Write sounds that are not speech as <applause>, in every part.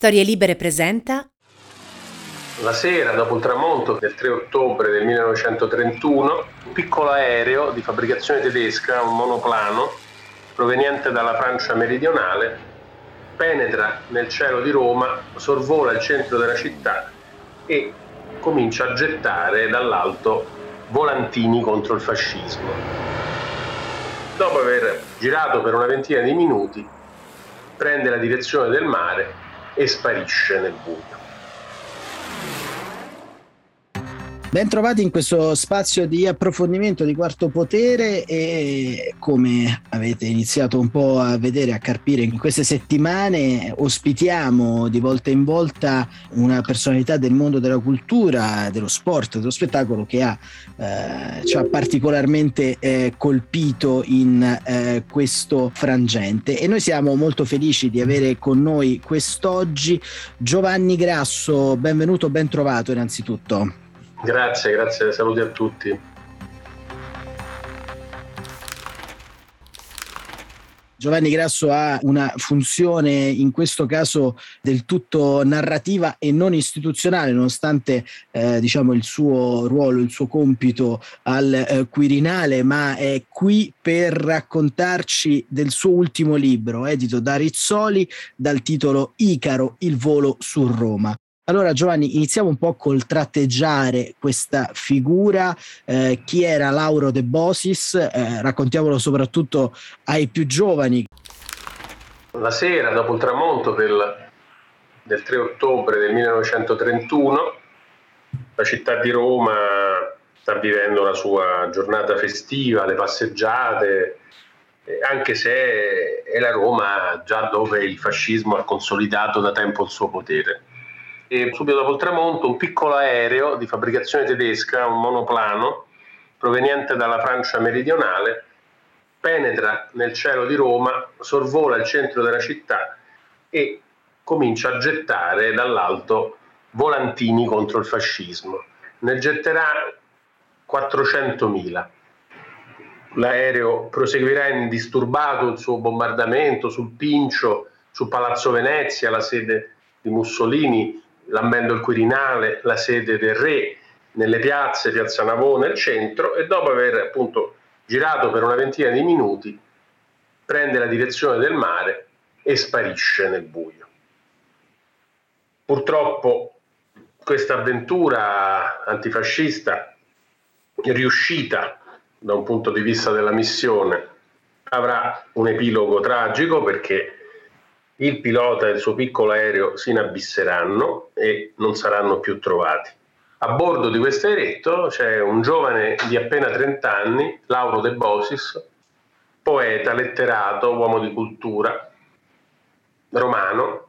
Storie Libere presenta La sera, dopo il tramonto del 3 ottobre del 1931, un piccolo aereo di fabbricazione tedesca, un monoplano, proveniente dalla Francia meridionale, penetra nel cielo di Roma, sorvola il centro della città e comincia a gettare dall'alto volantini contro il fascismo. Dopo aver girato per una ventina di minuti, prende la direzione del mare e sparisce nel buio. Ben trovati in questo spazio di approfondimento di Quarto Potere e come avete iniziato un po' a vedere, a carpire in queste settimane, ospitiamo di volta in volta una personalità del mondo della cultura, dello sport, dello spettacolo che ha, eh, ci ha particolarmente eh, colpito in eh, questo frangente e noi siamo molto felici di avere con noi quest'oggi Giovanni Grasso, benvenuto, ben trovato innanzitutto. Grazie, grazie, saluti a tutti. Giovanni Grasso ha una funzione in questo caso del tutto narrativa e non istituzionale, nonostante eh, diciamo il suo ruolo, il suo compito al eh, Quirinale, ma è qui per raccontarci del suo ultimo libro, edito da Rizzoli, dal titolo Icaro, il volo su Roma. Allora Giovanni, iniziamo un po' col tratteggiare questa figura. Eh, chi era Lauro De Bosis? Eh, raccontiamolo soprattutto ai più giovani. La sera, dopo il tramonto del, del 3 ottobre del 1931, la città di Roma sta vivendo la sua giornata festiva, le passeggiate, anche se è la Roma già dove il fascismo ha consolidato da tempo il suo potere e subito dopo il tramonto un piccolo aereo di fabbricazione tedesca, un monoplano proveniente dalla Francia meridionale, penetra nel cielo di Roma, sorvola il centro della città e comincia a gettare dall'alto volantini contro il fascismo. Ne getterà 400.000. L'aereo proseguirà indisturbato il suo bombardamento sul Pincio, su Palazzo Venezia, la sede di Mussolini, lambendo il Quirinale, la sede del re, nelle piazze, Piazza Navona, il centro, e dopo aver appunto girato per una ventina di minuti, prende la direzione del mare e sparisce nel buio. Purtroppo questa avventura antifascista riuscita da un punto di vista della missione avrà un epilogo tragico perché il pilota e il suo piccolo aereo si inabisseranno e non saranno più trovati. A bordo di questo aeretto c'è un giovane di appena 30 anni, Lauro De Bosis, poeta, letterato, uomo di cultura, romano,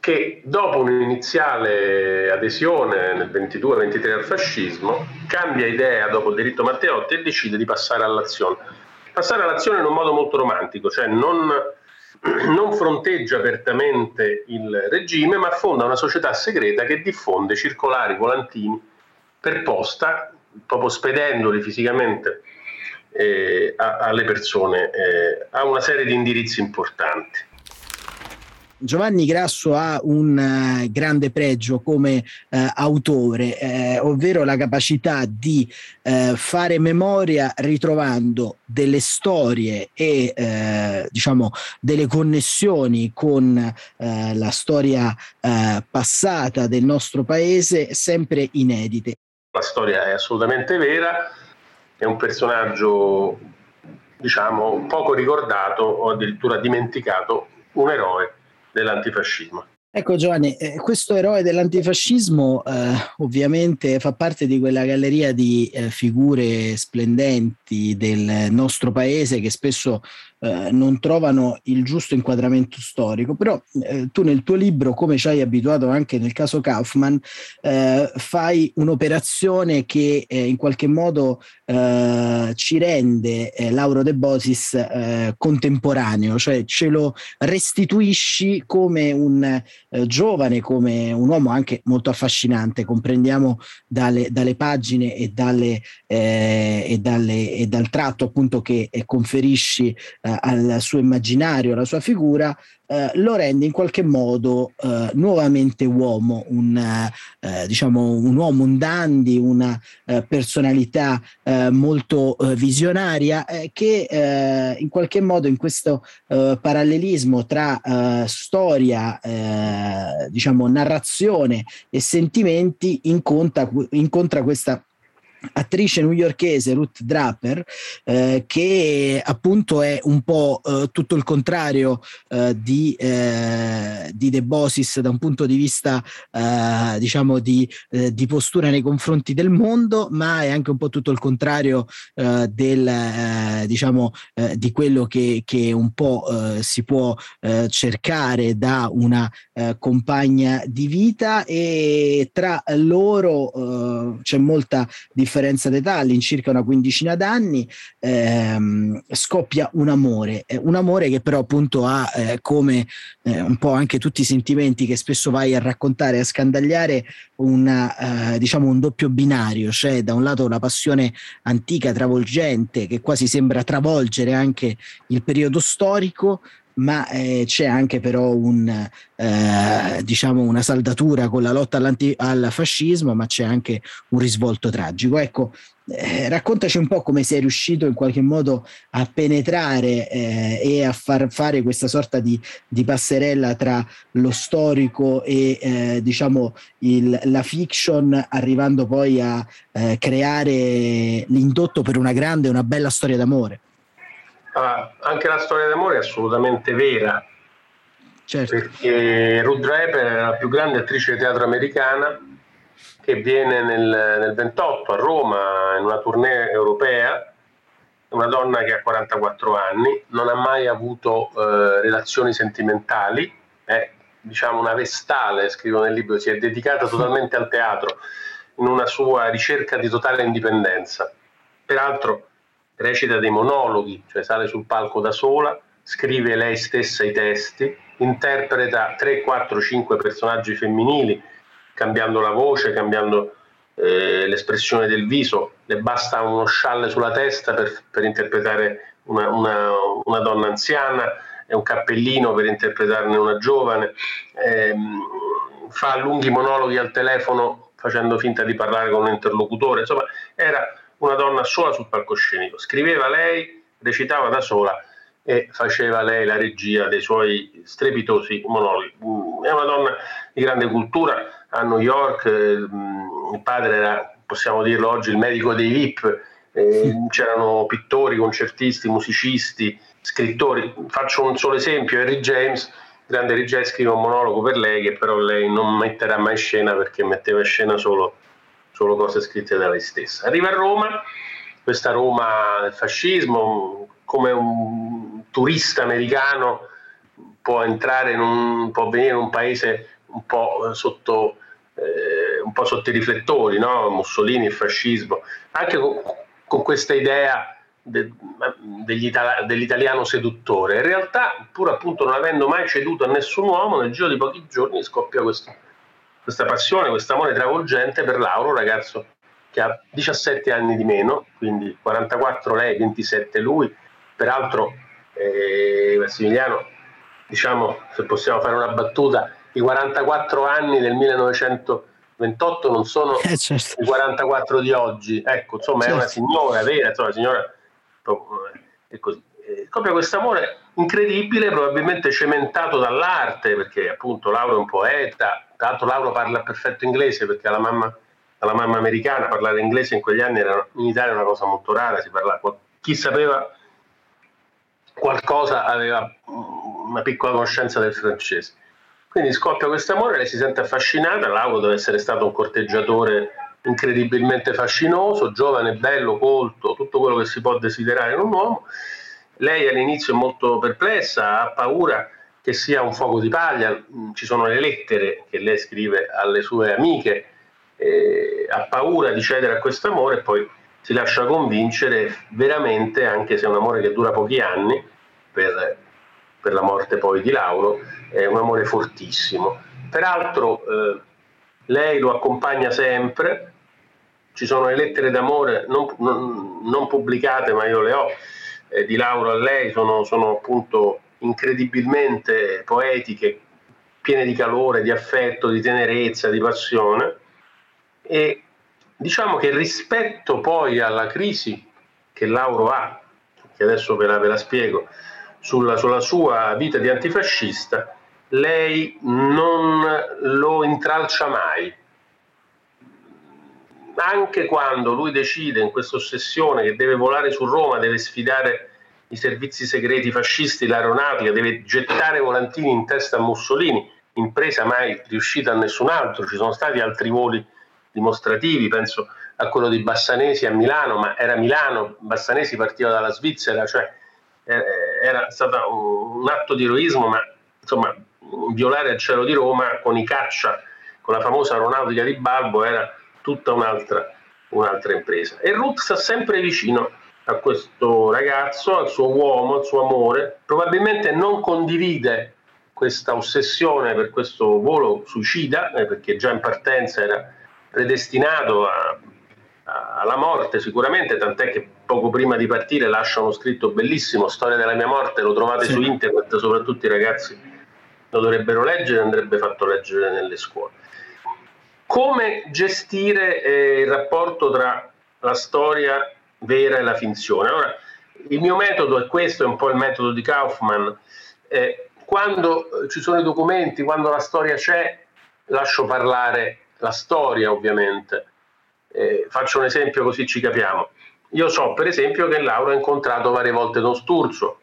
che dopo un'iniziale adesione nel 22-23 al fascismo, cambia idea dopo il diritto Matteotti e decide di passare all'azione. Passare all'azione in un modo molto romantico, cioè non <clears throat> non fronteggia apertamente il regime, ma fonda una società segreta che diffonde circolari volantini per posta, proprio spedendoli fisicamente eh, a, alle persone eh, a una serie di indirizzi importanti. Giovanni Grasso ha un uh, grande pregio come uh, autore, eh, ovvero la capacità di uh, fare memoria ritrovando delle storie e diciamo delle connessioni con la storia passata del nostro paese sempre inedite. La storia è assolutamente vera, è un personaggio diciamo poco ricordato o addirittura dimenticato, un eroe dell'antifascismo. Ecco Giovanni, eh, questo eroe dell'antifascismo eh, ovviamente fa parte di quella galleria di eh, figure splendenti del nostro paese che spesso eh, non trovano il giusto inquadramento storico, però eh, tu nel tuo libro, come ci hai abituato anche nel caso Kaufman, eh, fai un'operazione che eh, in qualche modo eh, ci rende Lauro De Bosis contemporaneo, cioè ce lo restituisci come un giovane, come un uomo anche molto affascinante, comprendiamo dalle, dalle pagine e, dalle, e, dalle, e, dal tratto appunto che conferisci eh, al suo immaginario, alla sua figura, eh, lo rende in qualche modo eh, nuovamente uomo, un, eh, diciamo un uomo, un dandy, una personalità molto visionaria che in qualche modo in questo parallelismo tra storia, diciamo narrazione e sentimenti incontra, incontra questa attrice newyorkese Ruth Draper eh, che appunto è un po' eh, tutto il contrario eh, di, eh, di De Bosis da un punto di vista eh, diciamo di, eh, di, postura nei confronti del mondo ma è anche un po' tutto il contrario del diciamo di quello che, che un po' si può cercare da una compagna di vita. E tra loro c'è molta differenza differenza d'età, all'incirca una quindicina d'anni, ehm, scoppia un amore, eh, un amore che però appunto ha eh, come eh, un po' anche tutti i sentimenti che spesso vai a raccontare, a scandagliare, una, eh, diciamo un doppio binario, cioè da un lato una passione antica, travolgente, che quasi sembra travolgere anche il periodo storico, ma eh, c'è anche però un, eh, diciamo una saldatura con la lotta al fascismo, ma c'è anche un risvolto tragico. Ecco, eh, raccontaci un po' come sei riuscito in qualche modo a penetrare eh, e a far fare questa sorta di, di passerella tra lo storico e eh, diciamo il, la fiction, arrivando poi a eh, creare l'indotto per una grande una bella storia d'amore. Allora, anche la storia d'amore è assolutamente vera, certo. perché Ruth Draper è la più grande attrice di teatro americana che viene nel, nel 28 a Roma in una tournée europea, una donna che ha 44 anni, non ha mai avuto eh, relazioni sentimentali, è diciamo una vestale, scrivo nel libro, si è dedicata totalmente al teatro in una sua ricerca di totale indipendenza. Peraltro recita dei monologhi, cioè sale sul palco da sola, scrive lei stessa i testi, interpreta 3, 4, 5 personaggi femminili, cambiando la voce, cambiando eh, l'espressione del viso, le basta uno scialle sulla testa per, per interpretare una, una, una, donna anziana e un cappellino per interpretarne una giovane, eh, fa lunghi monologhi al telefono facendo finta di parlare con un interlocutore, insomma era una donna sola sul palcoscenico. Scriveva lei, recitava da sola e faceva lei la regia dei suoi strepitosi monologhi. Mm, è una donna di grande cultura, a New York mm, il padre era, possiamo dirlo oggi, il medico dei VIP, eh, c'erano pittori, concertisti, musicisti, scrittori. Faccio un solo esempio, Harry James, grande James scrive un monologo per lei che però lei non metterà mai in scena perché metteva in scena solo solo cose scritte da lei stessa. Arriva a Roma, questa Roma del fascismo, come un turista americano può entrare in un, può venire in un paese un po' sotto, eh, un po sotto i riflettori, no? Mussolini, il fascismo, anche con, con questa idea de, dell'italiano seduttore. In realtà, pur appunto non avendo mai ceduto a nessun uomo, nel giro di pochi giorni scoppia questo questa passione, questo amore travolgente per Lauro, un ragazzo che ha 17 anni di meno, quindi 44 lei, 27 lui, peraltro eh, Massimiliano, diciamo se possiamo fare una battuta, i 44 anni del 1928 non sono <laughs> eh, certo. i 44 di oggi, ecco, insomma certo. è una certo. signora vera, insomma, una signora è così. Eh, copia questo amore incredibile, probabilmente cementato dall'arte, perché appunto Lauro è un poeta, tra l'altro Lauro parla perfetto inglese perché alla mamma, alla mamma americana parlare inglese in quegli anni era in Italia una cosa molto rara, si parlava, chi sapeva qualcosa aveva una piccola conoscenza del francese. Quindi scoppia questo amore, lei si sente affascinata, Lauro deve essere stato un corteggiatore incredibilmente fascinoso, giovane, bello, colto, tutto quello che si può desiderare in un uomo. Lei all'inizio è molto perplessa, ha paura che sia un fuoco di paglia, mm, ci sono le lettere che lei scrive alle sue amiche, eh, ha paura di cedere a questo amore e poi si lascia convincere veramente, anche se è un amore che dura pochi anni, per, per la morte poi di Lauro, è un amore fortissimo. Peraltro eh, lei lo accompagna sempre, ci sono le lettere d'amore non, non, non pubblicate, ma io le ho, eh, di Lauro a lei sono, sono appunto incredibilmente poetiche, piene di calore, di affetto, di tenerezza, di passione e diciamo che rispetto poi alla crisi che Lauro ha, che adesso ve la, ve la spiego, sulla, sulla sua vita di antifascista, lei non lo intralcia mai. Anche quando lui decide in questa ossessione che deve volare su Roma, deve sfidare i servizi segreti fascisti, l'aeronautica, deve gettare volantini in testa a Mussolini, impresa mai riuscita a nessun altro, ci sono stati altri voli dimostrativi, penso a quello di Bassanesi a Milano, ma era Milano, Bassanesi partiva dalla Svizzera, cioè eh, era stato un, atto di eroismo, ma insomma violare il cielo di Roma con i caccia, con la famosa aeronautica di Balbo era tutta un'altra, un'altra impresa. E Ruth sta sempre vicino a questo ragazzo, al suo uomo, al suo amore, probabilmente non condivide questa ossessione per questo volo suicida, eh, perché già in partenza era predestinato a, a, alla morte sicuramente, tant'è che poco prima di partire lascia uno scritto bellissimo, Storia della mia morte, lo trovate sì. su internet, soprattutto i ragazzi lo dovrebbero leggere, andrebbe fatto leggere nelle scuole. Come gestire eh, il rapporto tra la storia vera e la finzione? Allora, il mio metodo è questo, è un po' il metodo di Kaufman. Eh, quando ci sono i documenti, quando la storia c'è, lascio parlare la storia ovviamente. Eh, faccio un esempio così ci capiamo. Io so per esempio che Laura ha incontrato varie volte Don Sturzo,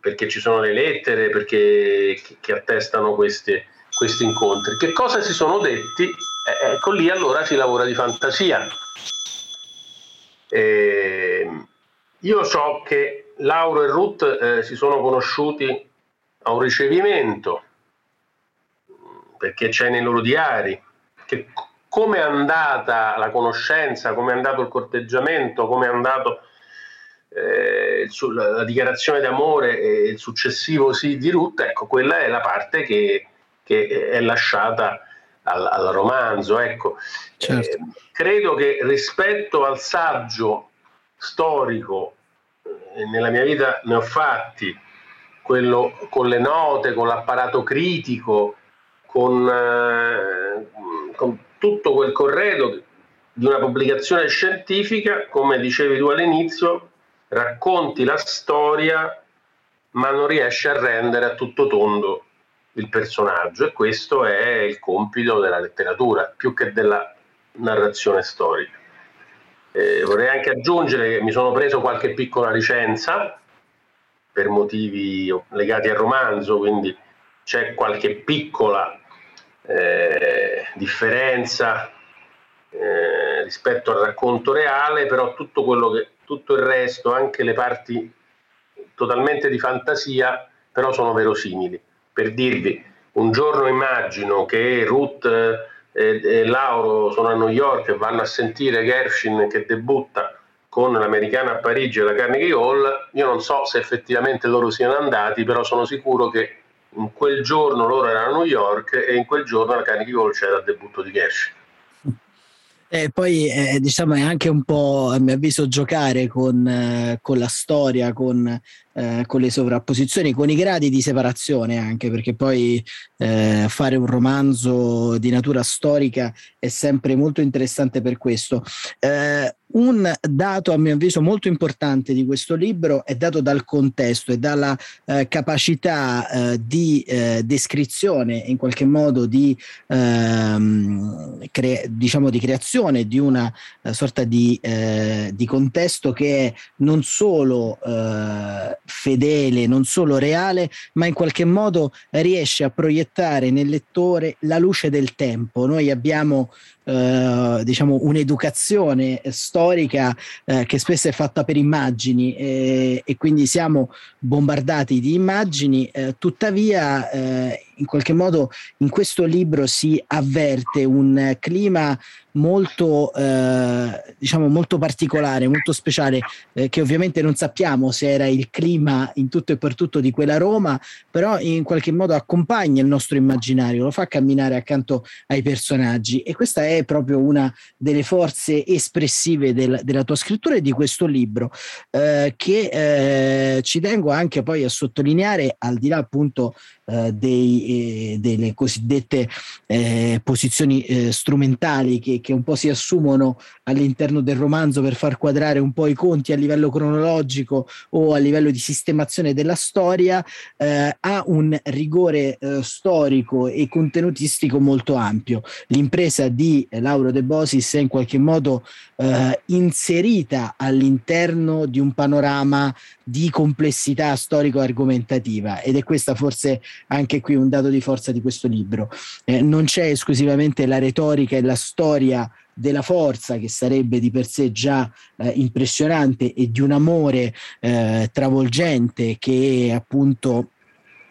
perché ci sono le lettere, perché, che attestano questi, questi incontri. Che cosa si sono detti? Eh, ecco lì allora si lavora di fantasia. Eh, io so che Lauro e Ruth eh, si sono conosciuti a un ricevimento, perché c'è nei loro diari, che come è andata la conoscenza, come è andato il corteggiamento, come è andato eh, la dichiarazione d'amore e il successivo sì di Ruth, ecco, quella è la parte che, che è lasciata al, al romanzo. Ecco. Certo. Eh, credo che rispetto al saggio storico, eh, nella mia vita ne ho fatti, quello con le note, con l'apparato critico, con, eh, con tutto quel corredo di una pubblicazione scientifica, come dicevi tu all'inizio, racconti la storia ma non riesci a rendere a tutto tondo il personaggio e questo è il compito della letteratura più che della narrazione storica. Eh, vorrei anche aggiungere che mi sono preso qualche piccola licenza per motivi legati al romanzo, quindi c'è qualche piccola eh, differenza eh, rispetto al racconto reale, però tutto, che, tutto il resto, anche le parti totalmente di fantasia, però sono verosimili. Per dirvi, un giorno immagino che Ruth e, e Lauro sono a New York e vanno a sentire Gershwin che debutta con l'americana a Parigi e la Carnegie Hall, io non so se effettivamente loro siano andati, però sono sicuro che in quel giorno loro erano a New York e in quel giorno la Carnegie Hall c'era il debutto di Gershwin. E poi eh, diciamo è anche un po', a mio avviso, giocare con, eh, con la storia, con eh, con le sovrapposizioni, con i gradi di separazione anche, perché poi eh, fare un romanzo di natura storica è sempre molto interessante per questo. Un dato a mio avviso molto importante di questo libro è dato dal contesto e dalla eh, capacità eh, di eh, descrizione in qualche modo di, ehm, cre- diciamo di creazione di una eh, sorta di, eh, di, contesto che è non solo eh, fedele, non solo reale, ma in qualche modo riesce a proiettare nel lettore la luce del tempo. Noi abbiamo eh, diciamo un'educazione storica eh, che spesso è fatta per immagini eh, e quindi siamo bombardati di immagini, eh, tuttavia in qualche modo in questo libro si avverte un clima molto, eh, diciamo molto particolare, molto speciale, eh, che ovviamente non sappiamo se era il clima in tutto e per tutto di quella Roma, però in qualche modo accompagna il nostro immaginario, lo fa camminare accanto ai personaggi. E questa è proprio una delle forze espressive del, della tua scrittura e di questo libro, eh, che eh, ci tengo anche poi a sottolineare, al di là appunto eh, dei, eh, delle cosiddette eh, posizioni eh, strumentali che, che, un po' si assumono all'interno del romanzo per far quadrare un po' i conti a livello cronologico o a livello di sistemazione della storia, eh, ha un rigore eh, storico e contenutistico molto ampio. L'impresa di Lauro De Bosis è in qualche modo inserita all'interno di un panorama di complessità storico-argomentativa ed è questa forse anche qui un dato di forza di questo libro. Eh, non c'è esclusivamente la retorica e la storia della forza che sarebbe di per sé già eh, impressionante e di un amore eh, travolgente che appunto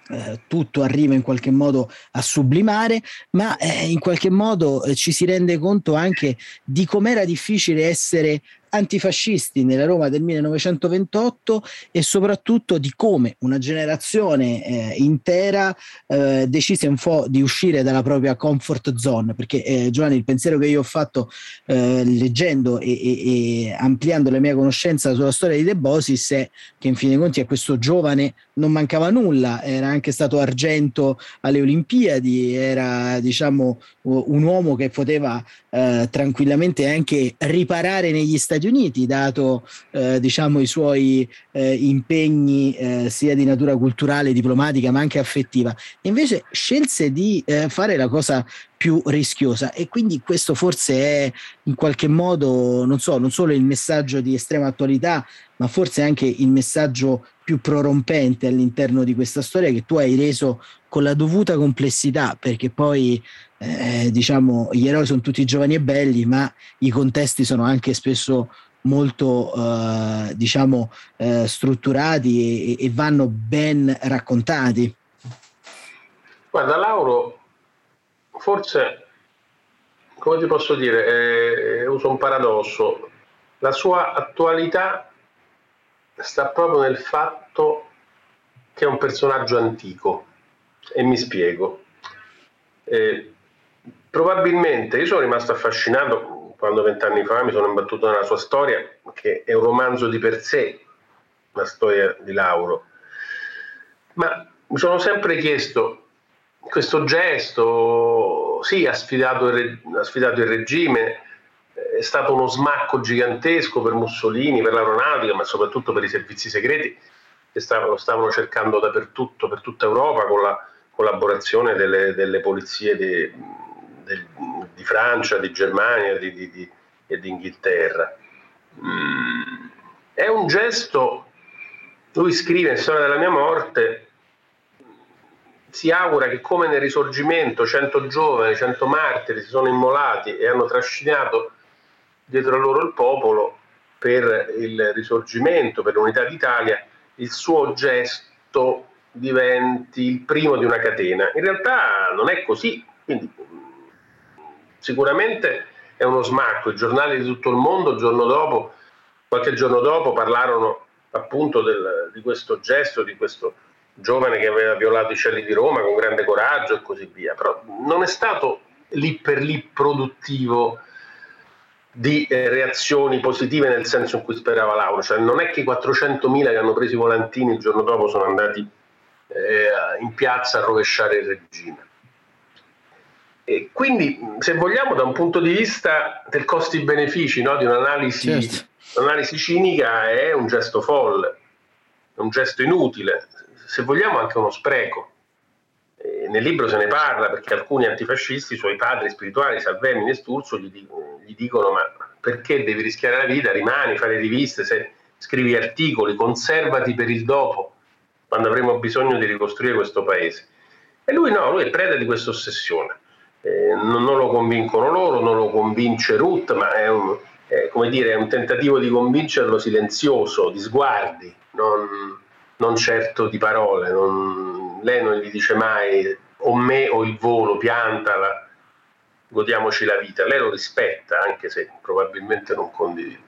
eh, tutto arriva in qualche modo a sublimare, ma eh, in qualche modo eh, ci si rende conto anche di com'era difficile essere antifascisti nella Roma del 1928 e soprattutto di come una generazione eh, intera eh, decise un po' di uscire dalla propria comfort zone, perché eh, Giovanni il pensiero che io ho fatto eh, leggendo e, e, e, ampliando la mia conoscenza sulla storia di De Bosis è che in fin dei conti a questo giovane non mancava nulla, era anche stato argento alle Olimpiadi, era diciamo un uomo che poteva eh, tranquillamente anche riparare negli Stati Uniti, dato eh, diciamo, i suoi eh, impegni eh, sia di natura culturale, diplomatica, ma anche affettiva. Invece scelse di eh, fare la cosa più rischiosa e quindi questo forse è in qualche modo, non so, non solo il messaggio di estrema attualità, ma forse anche il messaggio più prorompente all'interno di questa storia che tu hai reso con la dovuta complessità, perché poi eh, diciamo gli eroi sono tutti giovani e belli, ma i contesti sono anche spesso molto eh, diciamo eh, strutturati e, e vanno ben raccontati. Guarda Lauro, forse, come ti posso dire, eh, uso un paradosso, la sua attualità sta proprio nel fatto che è un personaggio antico e mi spiego. Eh, probabilmente io sono rimasto affascinato quando vent'anni fa mi sono imbattuto nella sua storia, che è un romanzo di per sé, la storia di Lauro. Ma mi sono sempre chiesto questo gesto, sì, ha sfidato il, ha sfidato il regime, è stato uno smacco gigantesco per Mussolini, per l'aeronautica, ma soprattutto per i servizi segreti che stavano, stavano cercando dappertutto, per tutta Europa, con la collaborazione delle, delle polizie di, di, di, Francia, di Germania di, di, e di Inghilterra. Mm, è un gesto, lui scrive in Storia della mia morte, si augura che come nel risorgimento cento giovani, cento martiri si sono immolati e hanno trascinato dietro a loro il popolo per il risorgimento, per l'unità d'Italia, il suo gesto diventi il primo di una catena. In realtà non è così, quindi sicuramente è uno smacco. I giornali di tutto il mondo il giorno dopo, qualche giorno dopo, parlarono appunto del, di questo gesto, di questo giovane che aveva violato i cieli di Roma con grande coraggio e così via. Però non è stato lì per lì produttivo di eh, reazioni positive nel senso in cui sperava Lauro, cioè non è che i 400.000 che hanno preso i volantini il giorno dopo sono andati eh, in piazza a rovesciare il regime. E quindi, se vogliamo, da un punto di vista del costi-benefici, no, di un'analisi, certo. un'analisi cinica, è un gesto folle, è un gesto inutile, se vogliamo anche uno spreco. E nel libro se ne parla perché alcuni antifascisti, i suoi padri spirituali, Salvemini e Sturzo, gli dicono gli dicono ma perché devi rischiare la vita, rimani, fare riviste, se scrivi articoli, conservati per il dopo, quando avremo bisogno di ricostruire questo paese. E lui no, lui è preda di questa ossessione. Eh, non, non, lo convincono loro, non lo convince Ruth, ma è un, è, dire, è un tentativo di convincerlo silenzioso, di sguardi, non, non certo di parole. Non, lei non gli dice mai o me o il volo, piantala, godiamoci la vita. Lei lo rispetta, anche se probabilmente non condivide.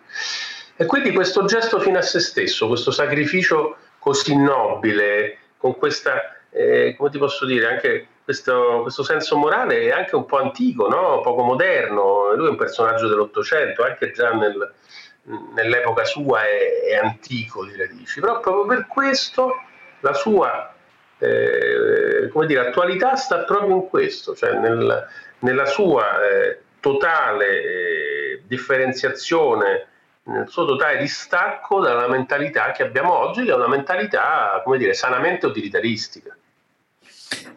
E quindi questo gesto fino a se stesso, questo sacrificio così nobile, con questa, eh, come ti posso dire, anche questo, questo, senso morale è anche un po' antico, no? poco moderno. Lui è un personaggio dell'Ottocento, anche già nel, nell'epoca sua è, è, antico di radici, però proprio per questo la sua eh, come dire, attualità sta proprio in questo, cioè nel, nella sua eh, totale eh, differenziazione, nel suo totale distacco dalla mentalità che abbiamo oggi, che è una mentalità, come dire, sanamente utilitaristica.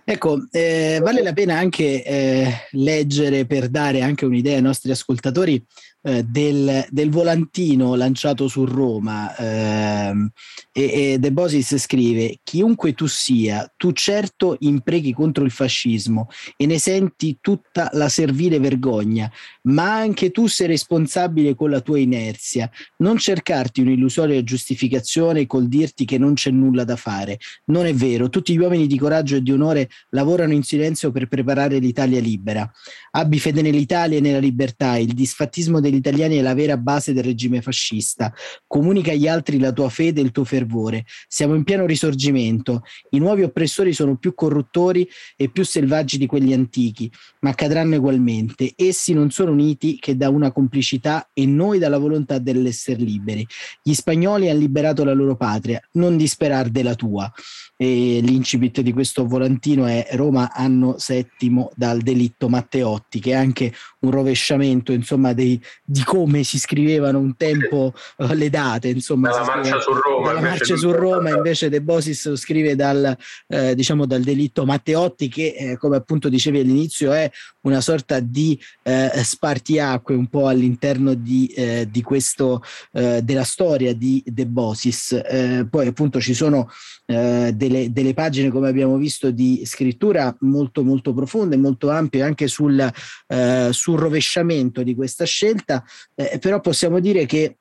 Ecco, eh, vale la pena anche eh, leggere per dare anche un'idea ai nostri ascoltatori eh, del, del, volantino lanciato su Roma ehm, e, e De Bosis scrive chiunque tu sia, tu certo imprechi contro il fascismo e ne senti tutta la servile vergogna, ma anche tu sei responsabile con la tua inerzia. Non cercarti un'illusoria giustificazione col dirti che non c'è nulla da fare. Non è vero, tutti gli uomini di coraggio e di onore lavorano in silenzio per preparare l'Italia libera. Abbi fede nell'Italia e nella libertà, il disfattismo degli italiani è la vera base del regime fascista. Comunica agli altri la tua fede e il tuo fervore. Siamo in pieno risorgimento. I nuovi oppressori sono più corruttori e più selvaggi di quelli antichi, ma accadranno ugualmente. Essi non sono uniti che da una complicità e noi dalla volontà dell'essere liberi. Gli spagnoli hanno liberato la loro patria, non disperar della tua. E l'incipit di questo volantino è Roma anno settimo dal delitto Matteotti, che è anche un rovesciamento insomma dei, di come si scrivevano un tempo uh, le date insomma dalla marcia su Roma, dalla marcia su Roma invece De Bosis lo scrive dal, eh, diciamo dal delitto Matteotti che eh, come appunto dicevi all'inizio è una sorta di eh, spartiacque un po' all'interno di, eh, di questo eh, della storia di De Bosis. Poi appunto ci sono delle, delle, pagine come abbiamo visto di scrittura molto molto profonde molto ampie anche sul, sul rovesciamento di questa scelta. Eh, però possiamo dire che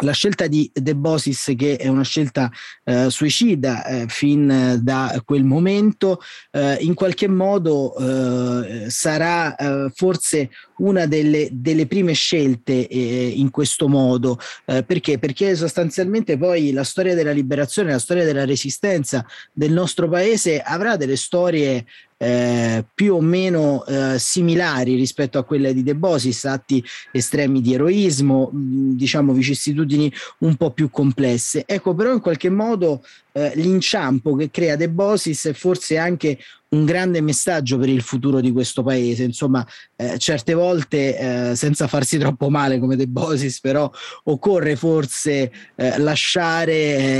la scelta di De Bosis, che è una scelta eh, suicida eh, fin da quel momento, eh, in qualche modo eh, sarà eh, forse una delle, delle prime scelte eh, in questo modo. perché? Perché sostanzialmente poi la storia della liberazione, la storia della resistenza del nostro paese avrà delle storie eh, più o meno eh, similari rispetto a quelle di De Bosis, atti estremi di eroismo, mh, diciamo vicissitudini un po' più complesse. Ecco, però in qualche modo eh, l'inciampo che crea De è forse anche un grande messaggio per il futuro di questo paese. Insomma, eh, certe volte, eh, senza farsi troppo male come De Bosis, però occorre forse eh, lasciare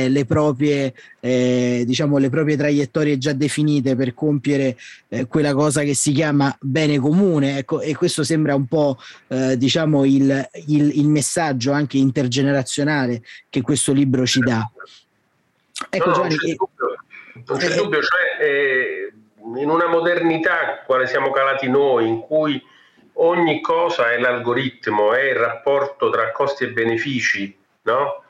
eh, le proprie, eh, diciamo, le proprie traiettorie già definite per compiere eh, quella cosa che si chiama bene comune. Ecco, e questo sembra un po' diciamo il, il, il messaggio anche intergenerazionale che questo libro ci dà. Ecco, no, Gianni, non c'è dubbio, non c'è dubbio cioè, eh, in una modernità quale siamo calati noi, in cui ogni cosa è l'algoritmo, è il rapporto tra costi e benefici, no?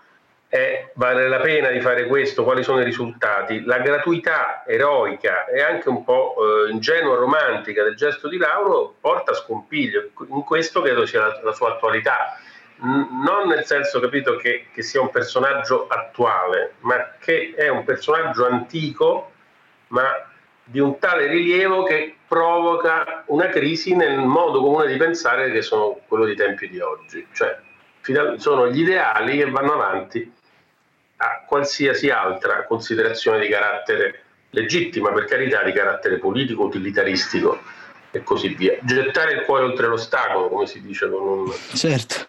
È, vale la pena di fare questo, quali sono i risultati? La gratuità eroica e anche un po' eh, ingenua romantica del gesto di Lauro porta a scompiglio, in questo credo sia la, la sua attualità, non nel senso capito che, che sia un personaggio attuale, ma che è un personaggio antico, ma di un tale rilievo che provoca una crisi nel modo comune di pensare che sono quello dei tempi di oggi. Cioè, sono gli ideali che vanno avanti a qualsiasi altra considerazione di carattere legittima, per carità, di carattere politico, utilitaristico e così via. Gettare il cuore oltre l'ostacolo, come si dice con un... Certo.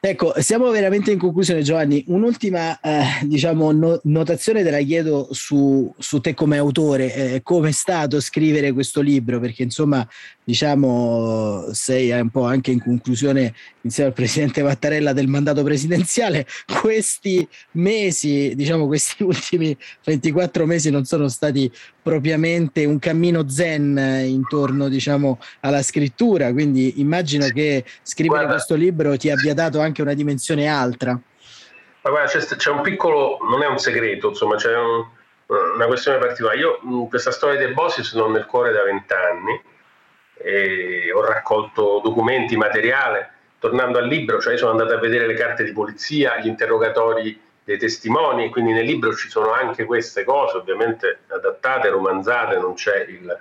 Ecco, siamo veramente in conclusione Giovanni. Un'ultima eh, diciamo, no, notazione te la chiedo su, su te come autore, eh, come è stato scrivere questo libro, perché insomma diciamo sei un po' anche in conclusione insieme al presidente Mattarella del mandato presidenziale. Questi mesi, diciamo questi <laughs> ultimi 24 mesi non sono stati propriamente un cammino zen intorno diciamo alla scrittura, quindi immagino che scrivere Guarda. questo libro libro ti abbia dato anche una dimensione altra. Ma guarda, c'è, c'è, un piccolo, non è un segreto, insomma, c'è un, una questione particolare. Io questa storia dei Bosis l'ho nel cuore da vent'anni, ho raccolto documenti, materiale, tornando al libro, cioè sono andato a vedere le carte di polizia, gli interrogatori dei testimoni, quindi nel libro ci sono anche queste cose, ovviamente adattate, romanzate, non c'è il,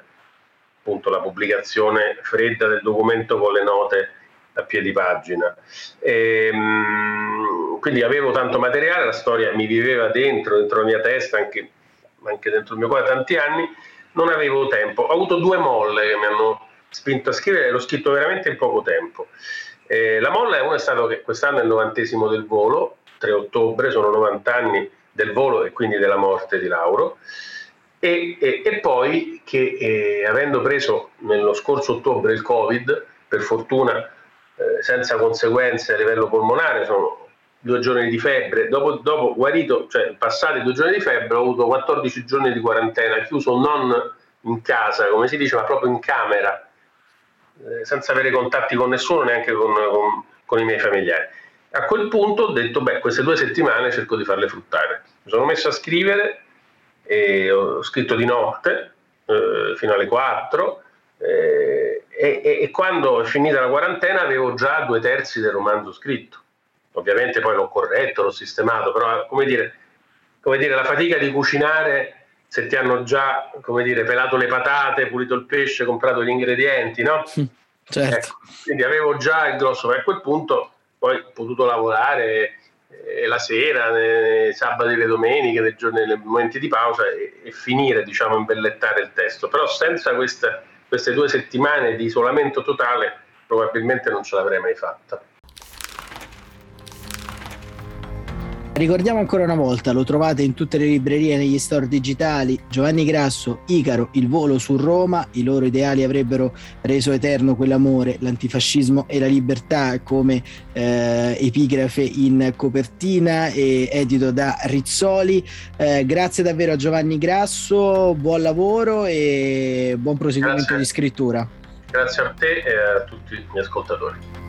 appunto, la pubblicazione fredda del documento con le note a piedi pagina. E, ehm, quindi avevo tanto materiale, la storia mi viveva dentro, dentro la mia testa, anche, anche dentro il mio cuore tanti anni, non avevo tempo. Ho avuto due molle che mi hanno spinto a scrivere, l'ho scritto veramente in poco tempo. Eh, la molla è uno è stato che quest'anno è il novantesimo del volo, 3 ottobre, sono 90 anni del volo e quindi della morte di Lauro. E, e, e poi che eh, avendo preso nello scorso ottobre il Covid, per fortuna eh, senza conseguenze a livello polmonare, sono due giorni di febbre, dopo, dopo guarito, cioè passati due giorni di febbre, ho avuto 14 giorni di quarantena, chiuso non in casa, come si dice, ma proprio in camera eh, senza avere contatti con nessuno, neanche con, con, con, i miei familiari. A quel punto ho detto, beh, queste due settimane cerco di farle fruttare. Mi sono messo a scrivere ho scritto di notte eh, fino alle 4 eh, e, e, quando è finita la quarantena avevo già due terzi del romanzo scritto. Ovviamente poi l'ho corretto, l'ho sistemato, però come dire, come dire la fatica di cucinare se ti hanno già, come dire, pelato le patate, pulito il pesce, comprato gli ingredienti, no? Certo. Ecco, quindi avevo già il grosso, a quel punto poi ho potuto lavorare eh, la sera, nei sabati e le domeniche, nei, giorni, nei momenti di pausa e, e, finire, diciamo, imbellettare il testo. Però senza questa, queste due settimane di isolamento totale probabilmente non ce l'avrei mai fatta. Ricordiamo ancora una volta, lo trovate in tutte le librerie e negli store digitali. Giovanni Grasso, Icaro, il volo su Roma, i loro ideali avrebbero reso eterno quell'amore, l'antifascismo e la libertà come eh, epigrafe in copertina e edito da Rizzoli. Eh, grazie davvero a Giovanni Grasso, buon lavoro e buon proseguimento grazie. di scrittura. Grazie a te e a tutti gli ascoltatori.